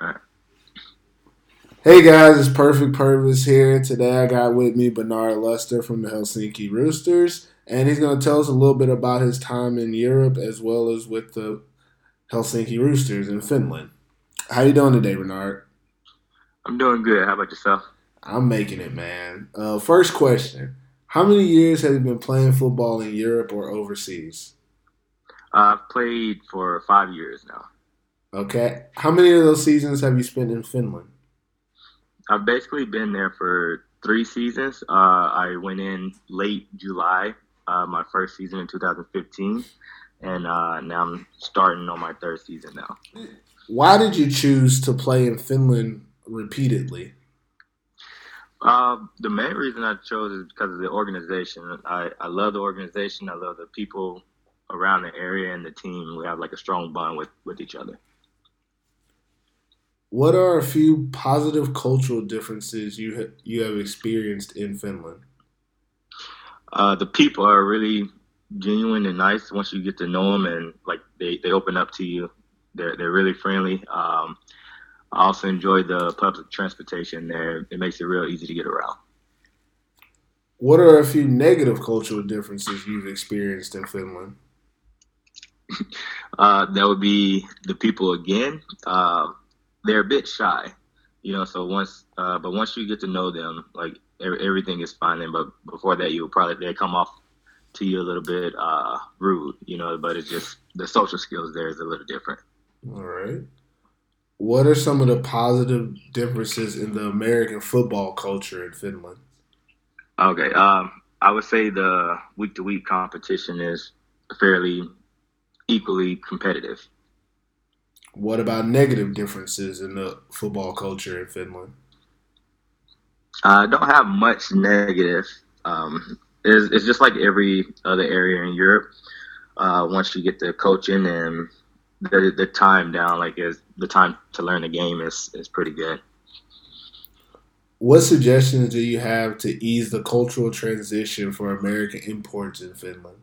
All right. Hey guys, it's Perfect Purpose here. Today I got with me Bernard Luster from the Helsinki Roosters, and he's going to tell us a little bit about his time in Europe as well as with the Helsinki Roosters in Finland. How you doing today, Bernard? I'm doing good. How about yourself? I'm making it, man. Uh, first question: How many years have you been playing football in Europe or overseas? I've played for five years now. Okay. How many of those seasons have you spent in Finland? I've basically been there for three seasons. Uh, I went in late July, uh, my first season in 2015, and uh, now I'm starting on my third season now. Why did you choose to play in Finland repeatedly? Uh, the main reason I chose is because of the organization. I, I love the organization. I love the people around the area and the team. We have like a strong bond with, with each other. What are a few positive cultural differences you ha- you have experienced in Finland? Uh, the people are really genuine and nice once you get to know them, and like they, they open up to you. They're they're really friendly. Um, I also enjoy the public transportation there. It makes it real easy to get around. What are a few negative cultural differences you've experienced in Finland? Uh, that would be the people again. Uh, they're a bit shy, you know. So once, uh, but once you get to know them, like everything is fine. Then, but before that, you will probably they come off to you a little bit uh, rude, you know. But it's just the social skills there is a little different. All right. What are some of the positive differences in the American football culture in Finland? Okay, um, I would say the week to week competition is fairly equally competitive. What about negative differences in the football culture in Finland? I don't have much negative. Um, it's, it's, just like every other area in Europe. Uh, once you get the coaching and the, the time down, like is the time to learn the game is is pretty good. What suggestions do you have to ease the cultural transition for American imports in Finland?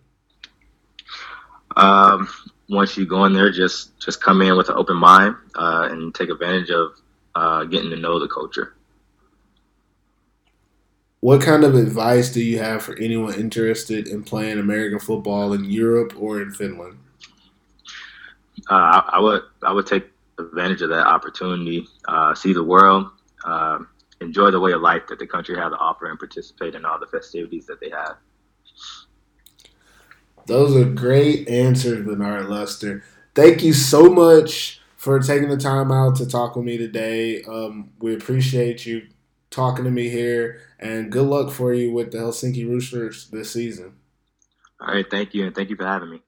Um, once you go in there, just just come in with an open mind uh, and take advantage of uh, getting to know the culture. What kind of advice do you have for anyone interested in playing American football in Europe or in Finland? Uh, I, I, would I would take advantage of that opportunity, uh, see the world, uh, enjoy the way of life that the country has to offer, and participate in all the festivities that they have. Those are great answers, Bernard Luster. Thank you so much for taking the time out to talk with me today. Um, we appreciate you talking to me here, and good luck for you with the Helsinki Roosters this season. All right, thank you, and thank you for having me.